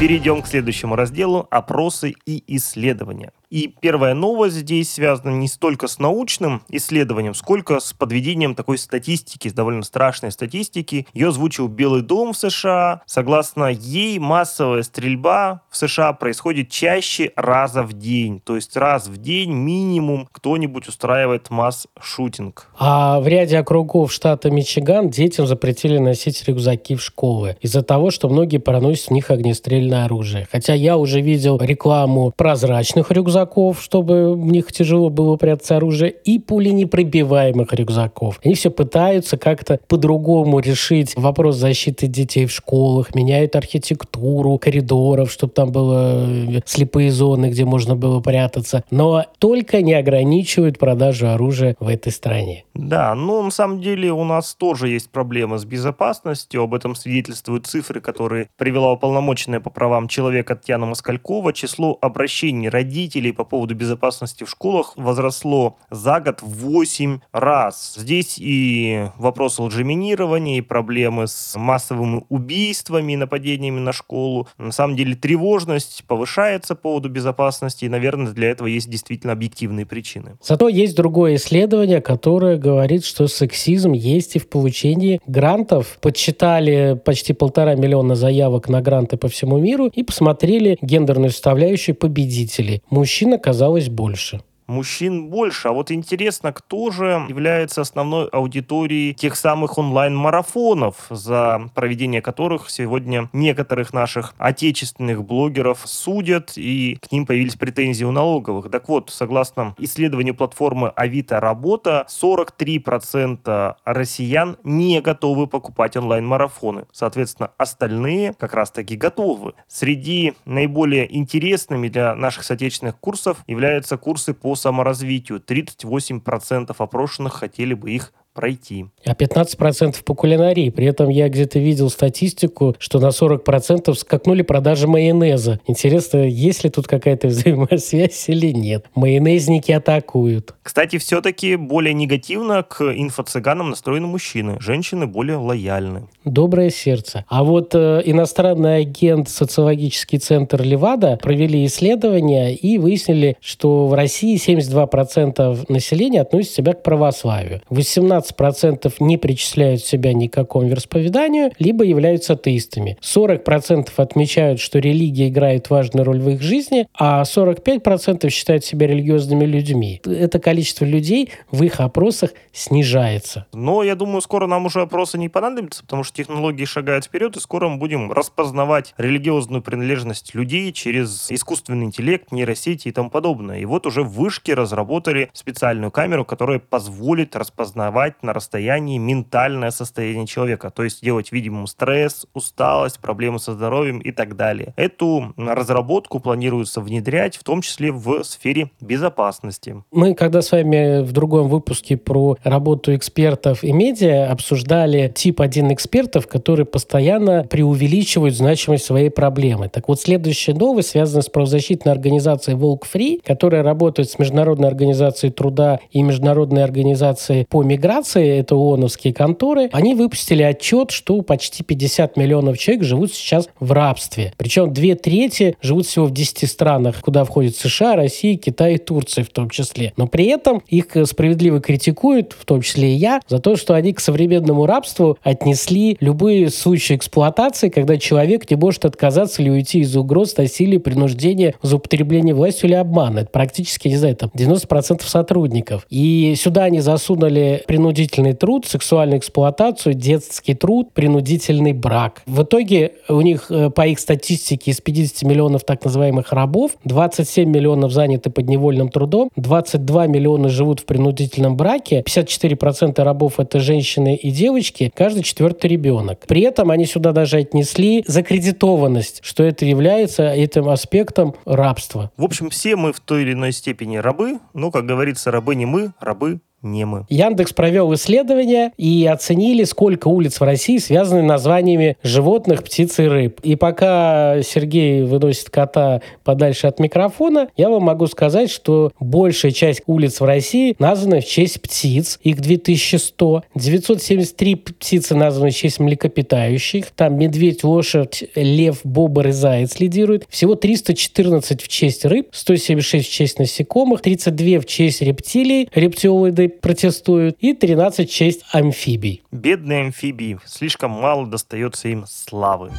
Перейдем к следующему разделу – опросы и исследования. И первая новость здесь связана не столько с научным исследованием, сколько с подведением такой статистики, с довольно страшной статистики. Ее озвучил Белый дом в США. Согласно ей, массовая стрельба в США происходит чаще раза в день. То есть раз в день минимум кто-нибудь устраивает масс-шутинг. А в ряде округов штата Мичиган детям запретили носить рюкзаки в школы из-за того, что многие проносят в них огнестрельное оружие. Хотя я уже видел рекламу прозрачных рюкзаков, чтобы в них тяжело было прятаться оружие, и пуленепробиваемых рюкзаков. Они все пытаются как-то по-другому решить вопрос защиты детей в школах, меняют архитектуру коридоров, чтобы там было э, слепые зоны, где можно было прятаться. Но только не ограничивают продажу оружия в этой стране. Да, ну на самом деле у нас тоже есть проблемы с безопасностью. Об этом свидетельствуют цифры, которые привела уполномоченная по правам человека Татьяна Москалькова. Число обращений родителей по поводу безопасности в школах возросло за год в 8 раз. Здесь и вопрос лжеминирования, и проблемы с массовыми убийствами и нападениями на школу. На самом деле тревожность повышается по поводу безопасности, и, наверное, для этого есть действительно объективные причины. Зато есть другое исследование, которое говорит, что сексизм есть и в получении грантов. Подсчитали почти полтора миллиона заявок на гранты по всему миру и посмотрели гендерную составляющую победителей. Мужчин оказалось больше мужчин больше. А вот интересно, кто же является основной аудиторией тех самых онлайн-марафонов, за проведение которых сегодня некоторых наших отечественных блогеров судят, и к ним появились претензии у налоговых. Так вот, согласно исследованию платформы Авито Работа, 43% россиян не готовы покупать онлайн-марафоны. Соответственно, остальные как раз-таки готовы. Среди наиболее интересными для наших соотечественных курсов являются курсы по саморазвитию. 38% опрошенных хотели бы их пройти. А 15% по кулинарии. При этом я где-то видел статистику, что на 40% скакнули продажи майонеза. Интересно, есть ли тут какая-то взаимосвязь или нет? Майонезники атакуют. Кстати, все-таки более негативно к инфо-цыганам настроены мужчины. Женщины более лояльны. Доброе сердце. А вот э, иностранный агент социологический центр Левада провели исследование и выяснили, что в России 72% населения относят себя к православию. 18 15% не причисляют себя ни к какому вероисповеданию, либо являются атеистами. 40% отмечают, что религия играет важную роль в их жизни, а 45% считают себя религиозными людьми. Это количество людей в их опросах снижается. Но я думаю, скоро нам уже опросы не понадобятся, потому что технологии шагают вперед, и скоро мы будем распознавать религиозную принадлежность людей через искусственный интеллект, нейросети и тому подобное. И вот уже в вышке разработали специальную камеру, которая позволит распознавать описать на расстоянии ментальное состояние человека, то есть делать видимым стресс, усталость, проблемы со здоровьем и так далее. Эту разработку планируется внедрять, в том числе в сфере безопасности. Мы, когда с вами в другом выпуске про работу экспертов и медиа обсуждали тип один экспертов, которые постоянно преувеличивают значимость своей проблемы. Так вот, следующая новость связана с правозащитной организацией Волк Фри, которая работает с Международной организацией труда и Международной организацией по миграции организации, это ООНовские конторы, они выпустили отчет, что почти 50 миллионов человек живут сейчас в рабстве. Причем две трети живут всего в 10 странах, куда входят США, Россия, Китай и Турция в том числе. Но при этом их справедливо критикуют, в том числе и я, за то, что они к современному рабству отнесли любые случаи эксплуатации, когда человек не может отказаться или уйти из угроз, насилия, принуждения, за употребление властью или обмана. Это практически, не знаю, там 90% сотрудников. И сюда они засунули принудительное принудительный труд, сексуальную эксплуатацию, детский труд, принудительный брак. В итоге у них, э, по их статистике, из 50 миллионов так называемых рабов, 27 миллионов заняты подневольным трудом, 22 миллиона живут в принудительном браке, 54% рабов это женщины и девочки, каждый четвертый ребенок. При этом они сюда даже отнесли закредитованность, что это является этим аспектом рабства. В общем, все мы в той или иной степени рабы, но, как говорится, рабы не мы, рабы не мы. Яндекс провел исследование и оценили, сколько улиц в России связаны названиями животных, птиц и рыб. И пока Сергей выносит кота подальше от микрофона, я вам могу сказать, что большая часть улиц в России названы в честь птиц. Их 2100. 973 птицы названы в честь млекопитающих. Там медведь, лошадь, лев, бобр и заяц лидируют. Всего 314 в честь рыб, 176 в честь насекомых, 32 в честь рептилий, рептилоиды протестуют, и 13 в честь амфибий. Бедные амфибии. Слишком мало достается им славы.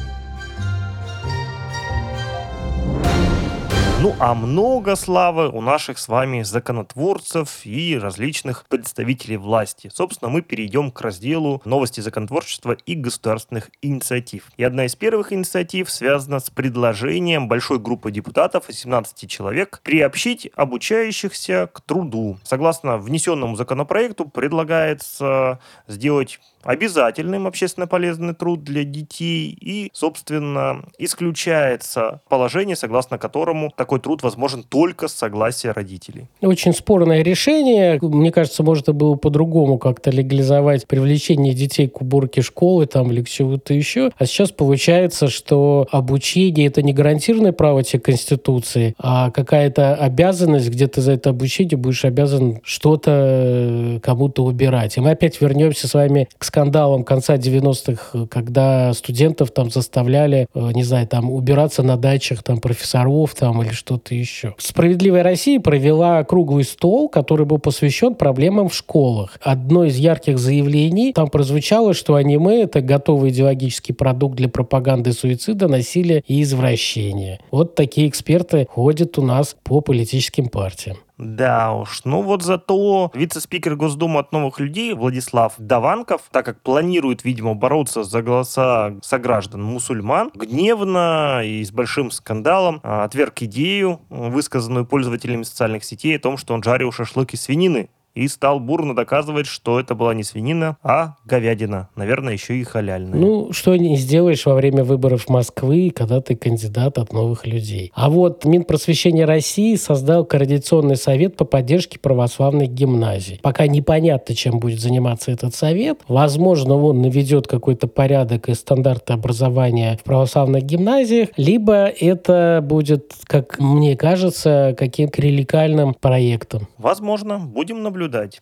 Ну а много славы у наших с вами законотворцев и различных представителей власти. Собственно, мы перейдем к разделу новости законотворчества и государственных инициатив. И одна из первых инициатив связана с предложением большой группы депутатов, 17 человек, приобщить обучающихся к труду. Согласно внесенному законопроекту предлагается сделать обязательным общественно полезный труд для детей и, собственно, исключается положение, согласно которому такой труд возможен только с согласия родителей. Очень спорное решение. Мне кажется, можно было по-другому как-то легализовать привлечение детей к уборке школы там или к чему-то еще. А сейчас получается, что обучение это не гарантированное право тебе Конституции, а какая-то обязанность, где ты за это обучение будешь обязан что-то э, кому-то убирать. И мы опять вернемся с вами к скандалам конца 90-х, когда студентов там заставляли, э, не знаю, там убираться на дачах там профессоров там или что-то еще. «Справедливая Россия» провела круглый стол, который был посвящен проблемам в школах. Одно из ярких заявлений там прозвучало, что аниме — это готовый идеологический продукт для пропаганды суицида, насилия и извращения. Вот такие эксперты ходят у нас по политическим партиям. Да уж, ну вот зато вице-спикер Госдумы от новых людей Владислав Даванков, так как планирует, видимо, бороться за голоса сограждан мусульман, гневно и с большим скандалом а, отверг идею, высказанную пользователями социальных сетей о том, что он жарил шашлык из свинины и стал бурно доказывать, что это была не свинина, а говядина. Наверное, еще и халяльная. Ну, что не сделаешь во время выборов Москвы, когда ты кандидат от новых людей. А вот Минпросвещение России создал Координационный совет по поддержке православных гимназий. Пока непонятно, чем будет заниматься этот совет. Возможно, он наведет какой-то порядок и стандарты образования в православных гимназиях, либо это будет, как мне кажется, каким-то реликальным проектом. Возможно, будем наблюдать наблюдать.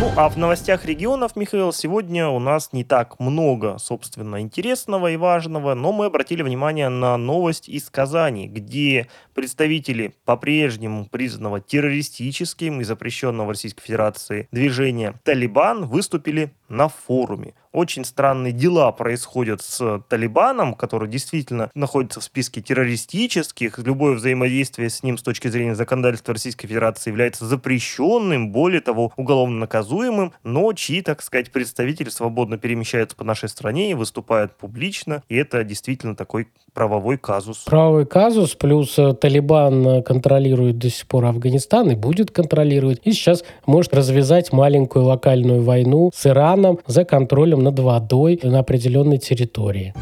Ну, а в новостях регионов, Михаил, сегодня у нас не так много, собственно, интересного и важного, но мы обратили внимание на новость из Казани, где представители по-прежнему признанного террористическим и запрещенного в Российской Федерации движения «Талибан» выступили на форуме очень странные дела происходят с Талибаном, который действительно находится в списке террористических. Любое взаимодействие с ним с точки зрения законодательства Российской Федерации является запрещенным, более того, уголовно наказуемым, но чьи, так сказать, представители свободно перемещаются по нашей стране и выступают публично, и это действительно такой правовой казус. Правовой казус, плюс э, Талибан контролирует до сих пор Афганистан и будет контролировать, и сейчас может развязать маленькую локальную войну с Ираном за контролем над водой на определенной территории.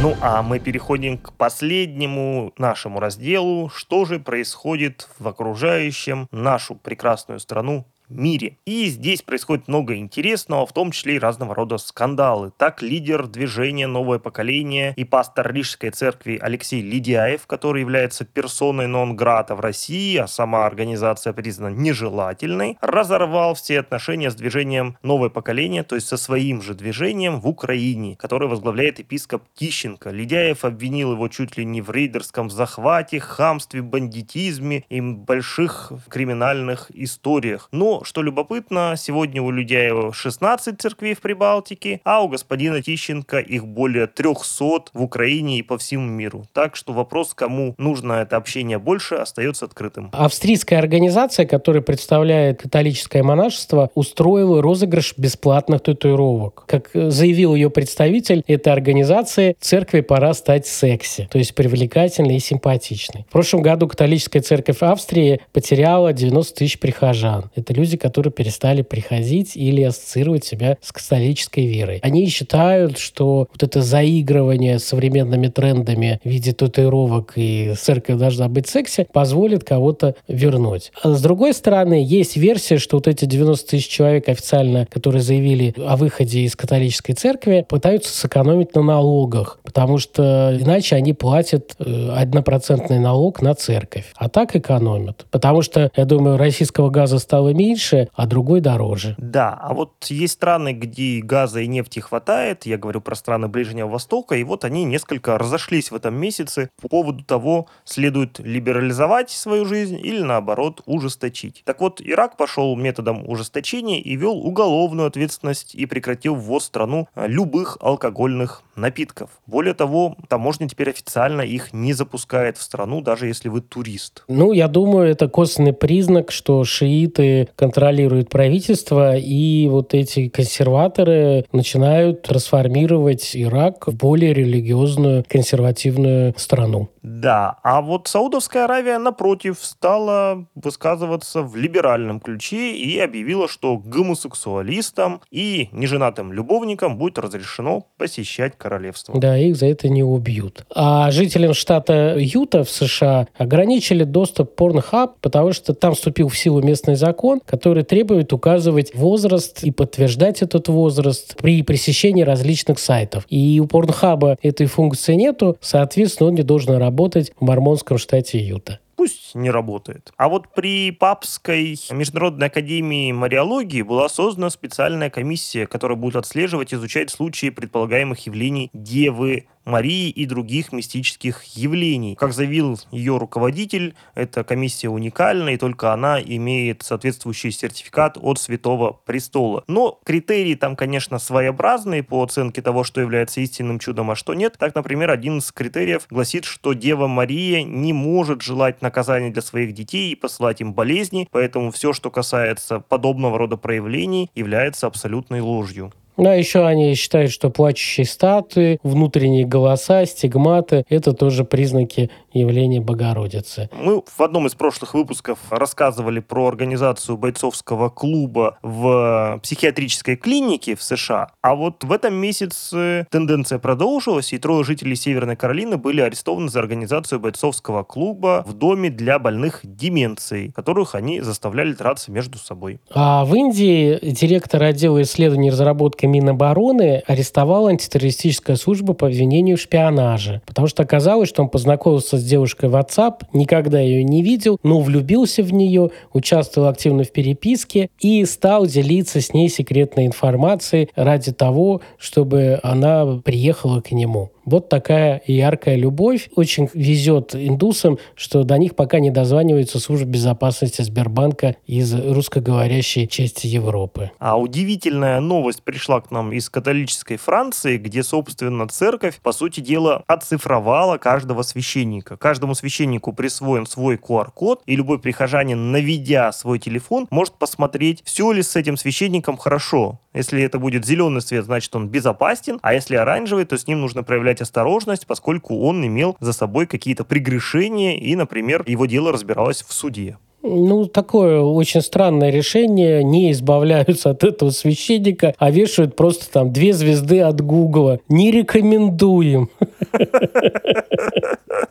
Ну а мы переходим к последнему нашему разделу. Что же происходит в окружающем нашу прекрасную страну мире. И здесь происходит много интересного, в том числе и разного рода скандалы. Так лидер движения «Новое поколение» и пастор Рижской церкви Алексей Лидяев, который является персоной нон-грата в России, а сама организация признана нежелательной, разорвал все отношения с движением «Новое поколение», то есть со своим же движением в Украине, которое возглавляет епископ Тищенко. Лидяев обвинил его чуть ли не в рейдерском захвате, хамстве, бандитизме и больших криминальных историях. Но что любопытно, сегодня у Людяева 16 церквей в Прибалтике, а у господина Тищенко их более 300 в Украине и по всему миру. Так что вопрос, кому нужно это общение больше, остается открытым. Австрийская организация, которая представляет католическое монашество, устроила розыгрыш бесплатных татуировок. Как заявил ее представитель этой организации, церкви пора стать секси, то есть привлекательной и симпатичной. В прошлом году католическая церковь Австрии потеряла 90 тысяч прихожан. Это люди, люди, которые перестали приходить или ассоциировать себя с католической верой. Они считают, что вот это заигрывание с современными трендами в виде татуировок и церковь должна быть секси позволит кого-то вернуть. А с другой стороны, есть версия, что вот эти 90 тысяч человек официально, которые заявили о выходе из католической церкви, пытаются сэкономить на налогах, потому что иначе они платят э, однопроцентный налог на церковь. А так экономят. Потому что, я думаю, российского газа стало меньше, а другой дороже. Да, а вот есть страны, где газа и нефти хватает, я говорю про страны Ближнего Востока, и вот они несколько разошлись в этом месяце по поводу того, следует либерализовать свою жизнь или наоборот ужесточить. Так вот, Ирак пошел методом ужесточения и вел уголовную ответственность и прекратил ввоз в страну любых алкогольных напитков. Более того, таможня теперь официально их не запускает в страну, даже если вы турист. Ну, я думаю, это косвенный признак, что шииты контролируют правительство, и вот эти консерваторы начинают трансформировать Ирак в более религиозную, консервативную страну. Да, а вот Саудовская Аравия, напротив, стала высказываться в либеральном ключе и объявила, что гомосексуалистам и неженатым любовникам будет разрешено посещать королевство. Да, их за это не убьют. А жителям штата Юта в США ограничили доступ в Pornhub, потому что там вступил в силу местный закон, который требует указывать возраст и подтверждать этот возраст при пресечении различных сайтов. И у Pornhub этой функции нету, соответственно, он не должен работать в мормонском штате Юта пусть не работает. А вот при Папской международной академии мариологии была создана специальная комиссия, которая будет отслеживать и изучать случаи предполагаемых явлений Девы Марии и других мистических явлений. Как заявил ее руководитель, эта комиссия уникальна, и только она имеет соответствующий сертификат от Святого Престола. Но критерии там, конечно, своеобразные по оценке того, что является истинным чудом, а что нет. Так, например, один из критериев гласит, что Дева Мария не может желать наказания для своих детей и посылать им болезни, поэтому все, что касается подобного рода проявлений, является абсолютной ложью. А еще они считают, что плачущие статуи, внутренние голоса, стигматы – это тоже признаки явления Богородицы. Мы в одном из прошлых выпусков рассказывали про организацию бойцовского клуба в психиатрической клинике в США. А вот в этом месяце тенденция продолжилась, и трое жителей Северной Каролины были арестованы за организацию бойцовского клуба в доме для больных деменцией, которых они заставляли драться между собой. А в Индии директор отдела исследований и разработки Минобороны арестовал антитеррористическая служба по обвинению в шпионаже, потому что оказалось, что он познакомился с девушкой в WhatsApp, никогда ее не видел, но влюбился в нее, участвовал активно в переписке и стал делиться с ней секретной информацией ради того, чтобы она приехала к нему. Вот такая яркая любовь. Очень везет индусам, что до них пока не дозванивается служба безопасности Сбербанка из русскоговорящей части Европы. А удивительная новость пришла к нам из католической Франции, где, собственно, церковь, по сути дела, оцифровала каждого священника. Каждому священнику присвоен свой QR-код, и любой прихожанин, наведя свой телефон, может посмотреть, все ли с этим священником хорошо. Если это будет зеленый свет, значит он безопасен, а если оранжевый, то с ним нужно проявлять осторожность, поскольку он имел за собой какие-то прегрешения, и, например, его дело разбиралось в суде. Ну, такое очень странное решение. Не избавляются от этого священника, а вешают просто там две звезды от Гугла. Не рекомендуем.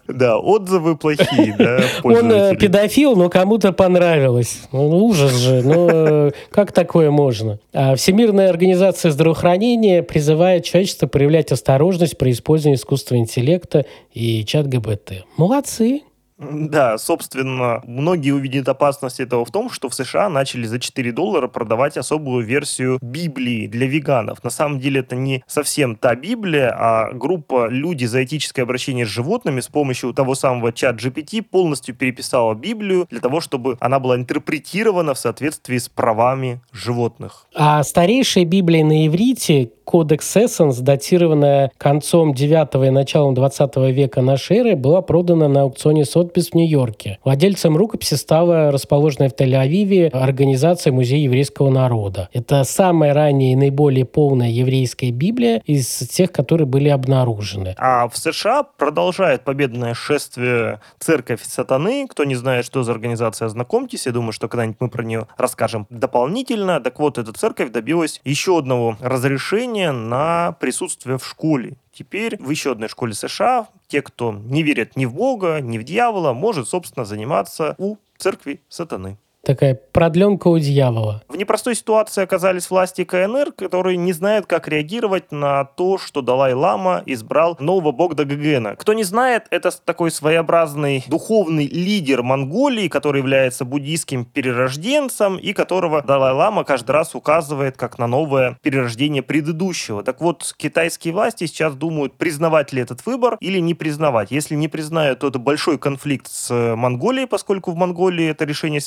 Да, отзывы плохие, да, Он э, педофил, но кому-то понравилось. Ну, ужас же. Ну, э, как такое можно? А Всемирная организация здравоохранения призывает человечество проявлять осторожность при использовании искусственного интеллекта и чат ГБТ. Молодцы. Да, собственно, многие увидят опасность этого в том, что в США начали за 4 доллара продавать особую версию Библии для веганов. На самом деле это не совсем та Библия, а группа «Люди за этическое обращение с животными» с помощью того самого чат GPT полностью переписала Библию для того, чтобы она была интерпретирована в соответствии с правами животных. А старейшая Библия на иврите Codex Essence, датированная концом 9 и началом 20 века нашей эры, была продана на аукционе Сотбис в Нью-Йорке. Владельцем рукописи стала расположенная в Тель-Авиве организация Музея еврейского народа. Это самая ранняя и наиболее полная еврейская Библия из тех, которые были обнаружены. А в США продолжает победное шествие Церковь Сатаны. Кто не знает, что за организация, ознакомьтесь. Я думаю, что когда-нибудь мы про нее расскажем дополнительно. Так вот, эта церковь добилась еще одного разрешения на присутствие в школе. Теперь в еще одной школе США те, кто не верят ни в Бога, ни в дьявола, может, собственно, заниматься у церкви сатаны такая продленка у дьявола. В непростой ситуации оказались власти КНР, которые не знают, как реагировать на то, что Далай-Лама избрал нового Богда Гагена. Кто не знает, это такой своеобразный духовный лидер Монголии, который является буддийским перерожденцем и которого Далай-Лама каждый раз указывает как на новое перерождение предыдущего. Так вот, китайские власти сейчас думают, признавать ли этот выбор или не признавать. Если не признают, то это большой конфликт с Монголией, поскольку в Монголии это решение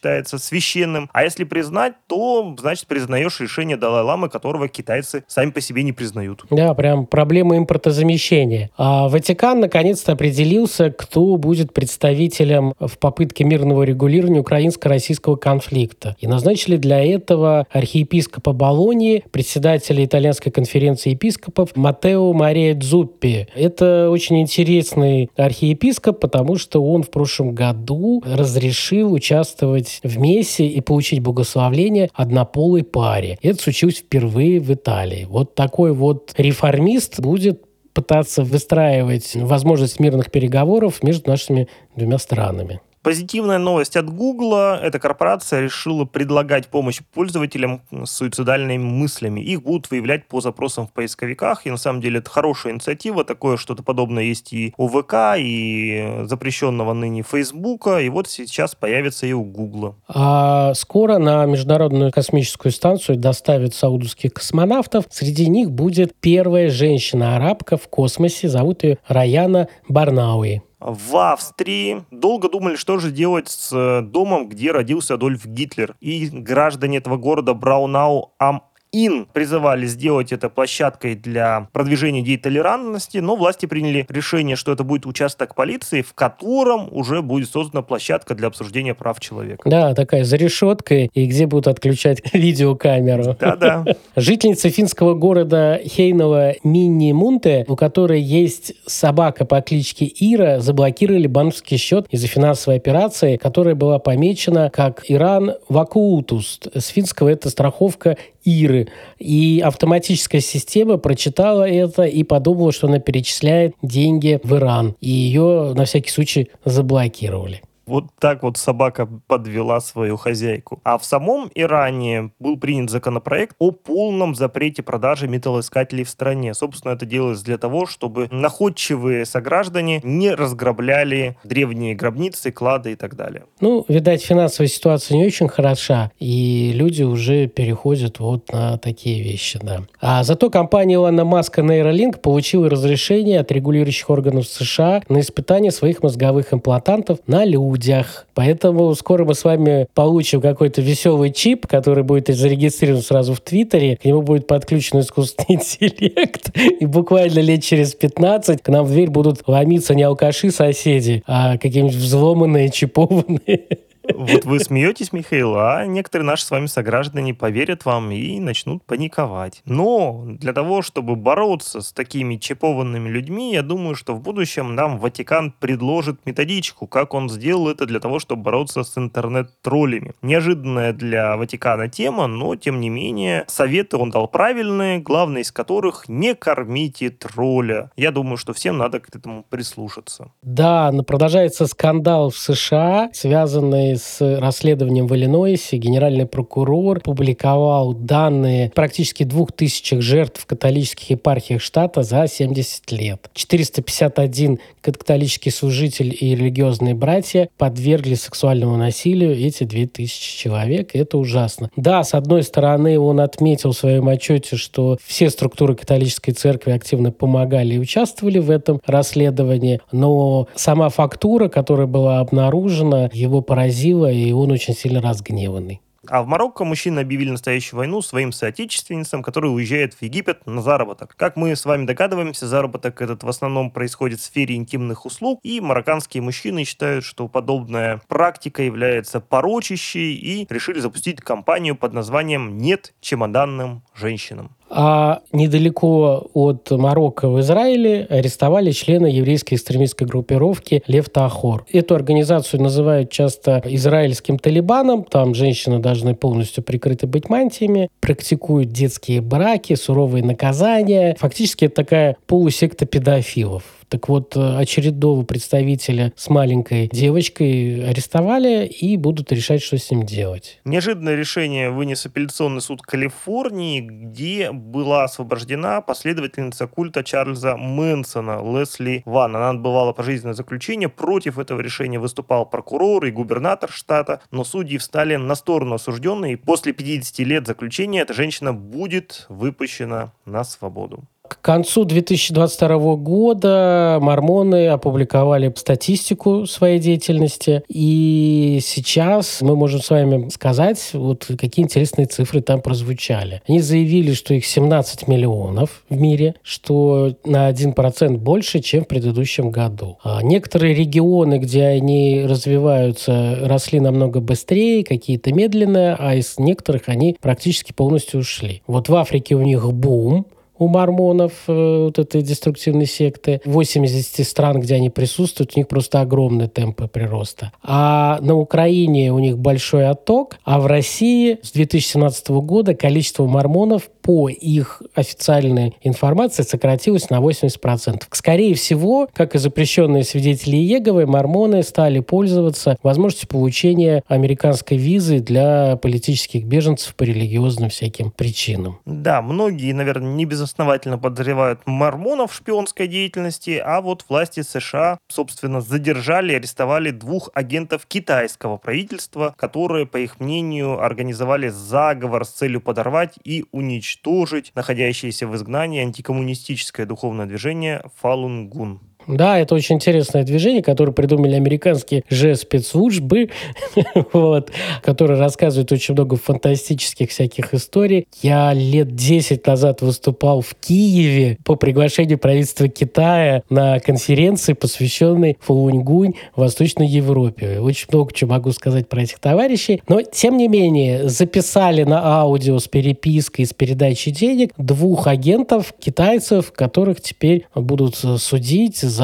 считается священным. А если признать, то, значит, признаешь решение Далай-Ламы, которого китайцы сами по себе не признают. Да, прям проблема импортозамещения. А Ватикан наконец-то определился, кто будет представителем в попытке мирного регулирования украинско-российского конфликта. И назначили для этого архиепископа Болонии, председателя итальянской конференции епископов Матео Мария Дзуппи. Это очень интересный архиепископ, потому что он в прошлом году разрешил участвовать быть вместе и получить богословление однополой паре. Это случилось впервые в Италии. Вот такой вот реформист будет пытаться выстраивать возможность мирных переговоров между нашими двумя странами. Позитивная новость от Гугла. Эта корпорация решила предлагать помощь пользователям с суицидальными мыслями. Их будут выявлять по запросам в поисковиках. И на самом деле это хорошая инициатива. Такое что-то подобное есть и у ВК, и запрещенного ныне Фейсбука. И вот сейчас появится и у Гугла. А скоро на Международную космическую станцию доставят саудовских космонавтов. Среди них будет первая женщина-арабка в космосе. Зовут ее Раяна Барнауи в Австрии долго думали, что же делать с э, домом, где родился Адольф Гитлер. И граждане этого города Браунау ам ин призывали сделать это площадкой для продвижения идей толерантности, но власти приняли решение, что это будет участок полиции, в котором уже будет создана площадка для обсуждения прав человека. Да, такая за решеткой, и где будут отключать видеокамеру. Да-да. Жительница финского города Хейнова Минни Мунте, у которой есть собака по кличке Ира, заблокировали банковский счет из-за финансовой операции, которая была помечена как Иран Вакуутус. С финского это страховка Иры. И автоматическая система прочитала это и подумала, что она перечисляет деньги в Иран. И ее на всякий случай заблокировали. Вот так вот собака подвела свою хозяйку. А в самом Иране был принят законопроект о полном запрете продажи металлоискателей в стране. Собственно, это делалось для того, чтобы находчивые сограждане не разграбляли древние гробницы, клады и так далее. Ну, видать, финансовая ситуация не очень хороша, и люди уже переходят вот на такие вещи, да. А зато компания Илона Маска Neuralink получила разрешение от регулирующих органов США на испытание своих мозговых имплантантов на людях людях. Поэтому скоро мы с вами получим какой-то веселый чип, который будет зарегистрирован сразу в Твиттере, к нему будет подключен искусственный интеллект, и буквально лет через 15 к нам в дверь будут ломиться не алкаши-соседи, а какие-нибудь взломанные, чипованные вот вы смеетесь, Михаил, а некоторые наши с вами сограждане поверят вам и начнут паниковать. Но для того, чтобы бороться с такими чипованными людьми, я думаю, что в будущем нам Ватикан предложит методичку, как он сделал это для того, чтобы бороться с интернет-троллями. Неожиданная для Ватикана тема, но тем не менее советы он дал правильные, главный из которых не кормите тролля. Я думаю, что всем надо к этому прислушаться. Да, продолжается скандал в США, связанный с расследованием в Иллинойсе генеральный прокурор публиковал данные практически двух тысячах жертв в католических епархиях штата за 70 лет. 451 католический служитель и религиозные братья подвергли сексуальному насилию эти 2000 человек. Это ужасно. Да, с одной стороны, он отметил в своем отчете, что все структуры католической церкви активно помогали и участвовали в этом расследовании, но сама фактура, которая была обнаружена, его поразила поразило, и он очень сильно разгневанный. А в Марокко мужчины объявили настоящую войну своим соотечественницам, которые уезжают в Египет на заработок. Как мы с вами догадываемся, заработок этот в основном происходит в сфере интимных услуг, и марокканские мужчины считают, что подобная практика является порочащей и решили запустить кампанию под названием «Нет чемоданным женщинам». А недалеко от Марокко в Израиле арестовали члена еврейской экстремистской группировки Лев Тахор. Эту организацию называют часто израильским талибаном. Там женщины должны полностью прикрыты быть мантиями, практикуют детские браки, суровые наказания. Фактически это такая полусекта педофилов. Так вот, э, очередного представителя с маленькой девочкой арестовали и будут решать, что с ним делать. Неожиданное решение вынес апелляционный суд Калифорнии, где была освобождена последовательница культа Чарльза Мэнсона Лесли Ван. Она отбывала пожизненное заключение. Против этого решения выступал прокурор и губернатор штата, но судьи встали на сторону осужденной, и после 50 лет заключения эта женщина будет выпущена на свободу. К концу 2022 года мормоны опубликовали статистику своей деятельности, и сейчас мы можем с вами сказать, вот какие интересные цифры там прозвучали. Они заявили, что их 17 миллионов в мире, что на 1% больше, чем в предыдущем году. А некоторые регионы, где они развиваются, росли намного быстрее, какие-то медленно, а из некоторых они практически полностью ушли. Вот в Африке у них бум, у мормонов, э, вот этой деструктивной секты. 80 стран, где они присутствуют, у них просто огромные темпы прироста. А на Украине у них большой отток, а в России с 2017 года количество мормонов по их официальной информации сократилось на 80%. Скорее всего, как и запрещенные свидетели Иеговы, мормоны стали пользоваться возможностью получения американской визы для политических беженцев по религиозным всяким причинам. Да, многие, наверное, не без основательно подозревают мормонов в шпионской деятельности, а вот власти США, собственно, задержали и арестовали двух агентов китайского правительства, которые, по их мнению, организовали заговор с целью подорвать и уничтожить находящееся в изгнании антикоммунистическое духовное движение Фалунгун. Да, это очень интересное движение, которое придумали американские же спецслужбы, вот, которые рассказывают очень много фантастических всяких историй. Я лет 10 назад выступал в Киеве по приглашению правительства Китая на конференции, посвященной Фалуньгунь в Восточной Европе. Очень много чего могу сказать про этих товарищей. Но, тем не менее, записали на аудио с перепиской, с передачей денег двух агентов китайцев, которых теперь будут судить за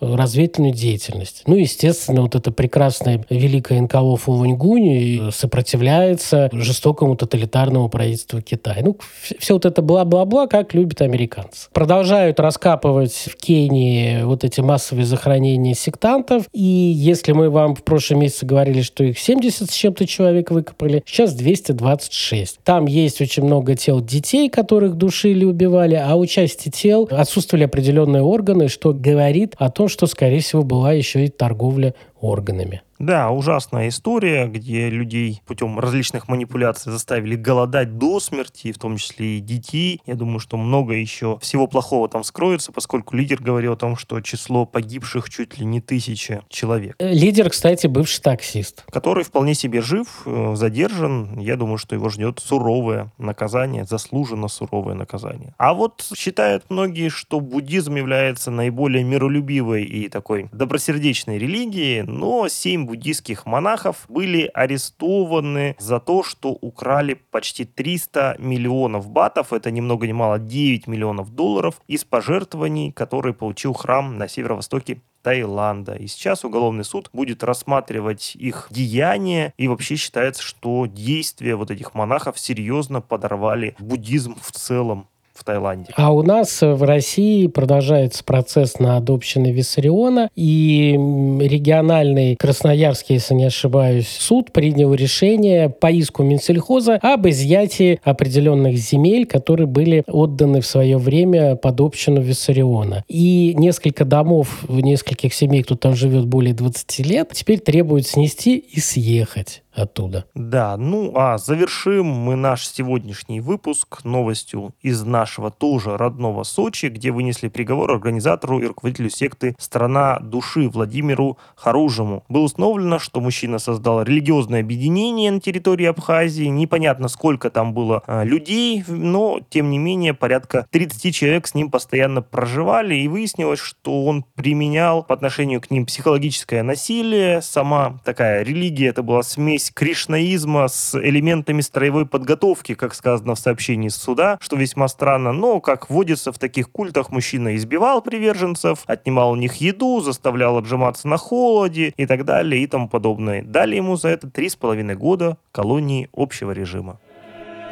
разведывательную деятельность. Ну, естественно, вот это прекрасное великое НКО Фулуньгунь сопротивляется жестокому тоталитарному правительству Китая. Ну, все вот это бла-бла-бла, как любят американцы. Продолжают раскапывать в Кении вот эти массовые захоронения сектантов. И если мы вам в прошлом месяце говорили, что их 70 с чем-то человек выкопали, сейчас 226. Там есть очень много тел детей, которых душили, убивали, а у части тел отсутствовали определенные органы, что говорит о том, что, скорее всего, была еще и торговля органами. Да, ужасная история, где людей путем различных манипуляций заставили голодать до смерти, в том числе и детей. Я думаю, что много еще всего плохого там скроется, поскольку лидер говорил о том, что число погибших чуть ли не тысяча человек. Э, лидер, кстати, бывший таксист. Который вполне себе жив, э, задержан. Я думаю, что его ждет суровое наказание, заслуженно суровое наказание. А вот считают многие, что буддизм является наиболее миролюбивой и такой добросердечной религией, но семь буддийских монахов были арестованы за то, что украли почти 300 миллионов батов, это ни много ни мало 9 миллионов долларов, из пожертвований, которые получил храм на северо-востоке Таиланда. И сейчас уголовный суд будет рассматривать их деяния, и вообще считается, что действия вот этих монахов серьезно подорвали буддизм в целом в Таиланде. А у нас в России продолжается процесс на общиной Виссариона, и региональный Красноярский, если не ошибаюсь, суд принял решение по иску Минсельхоза об изъятии определенных земель, которые были отданы в свое время под общину Виссариона. И несколько домов, в нескольких семей, кто там живет более 20 лет, теперь требуют снести и съехать оттуда. Да, ну а завершим мы наш сегодняшний выпуск новостью из нашего тоже родного Сочи, где вынесли приговор организатору и руководителю секты «Страна души» Владимиру Харужему. Было установлено, что мужчина создал религиозное объединение на территории Абхазии. Непонятно, сколько там было а, людей, но, тем не менее, порядка 30 человек с ним постоянно проживали, и выяснилось, что он применял по отношению к ним психологическое насилие. Сама такая религия, это была смесь кришнаизма с элементами строевой подготовки, как сказано в сообщении суда, что весьма странно. Но, как водится в таких культах, мужчина избивал приверженцев, отнимал у них еду, заставлял отжиматься на холоде и так далее и тому подобное. Дали ему за это три с половиной года колонии общего режима.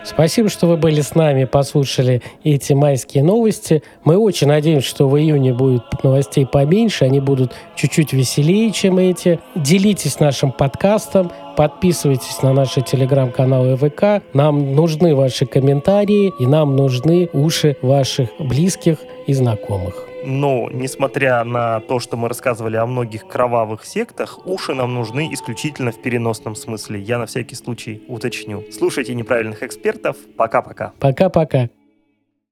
Спасибо, что вы были с нами, послушали эти майские новости. Мы очень надеемся, что в июне будет новостей поменьше, они будут чуть-чуть веселее, чем эти. Делитесь нашим подкастом, подписывайтесь на наши телеграм-каналы ВК. Нам нужны ваши комментарии, и нам нужны уши ваших близких и знакомых. Но, несмотря на то, что мы рассказывали о многих кровавых сектах, уши нам нужны исключительно в переносном смысле. Я на всякий случай уточню. Слушайте неправильных экспертов. Пока-пока. Пока-пока.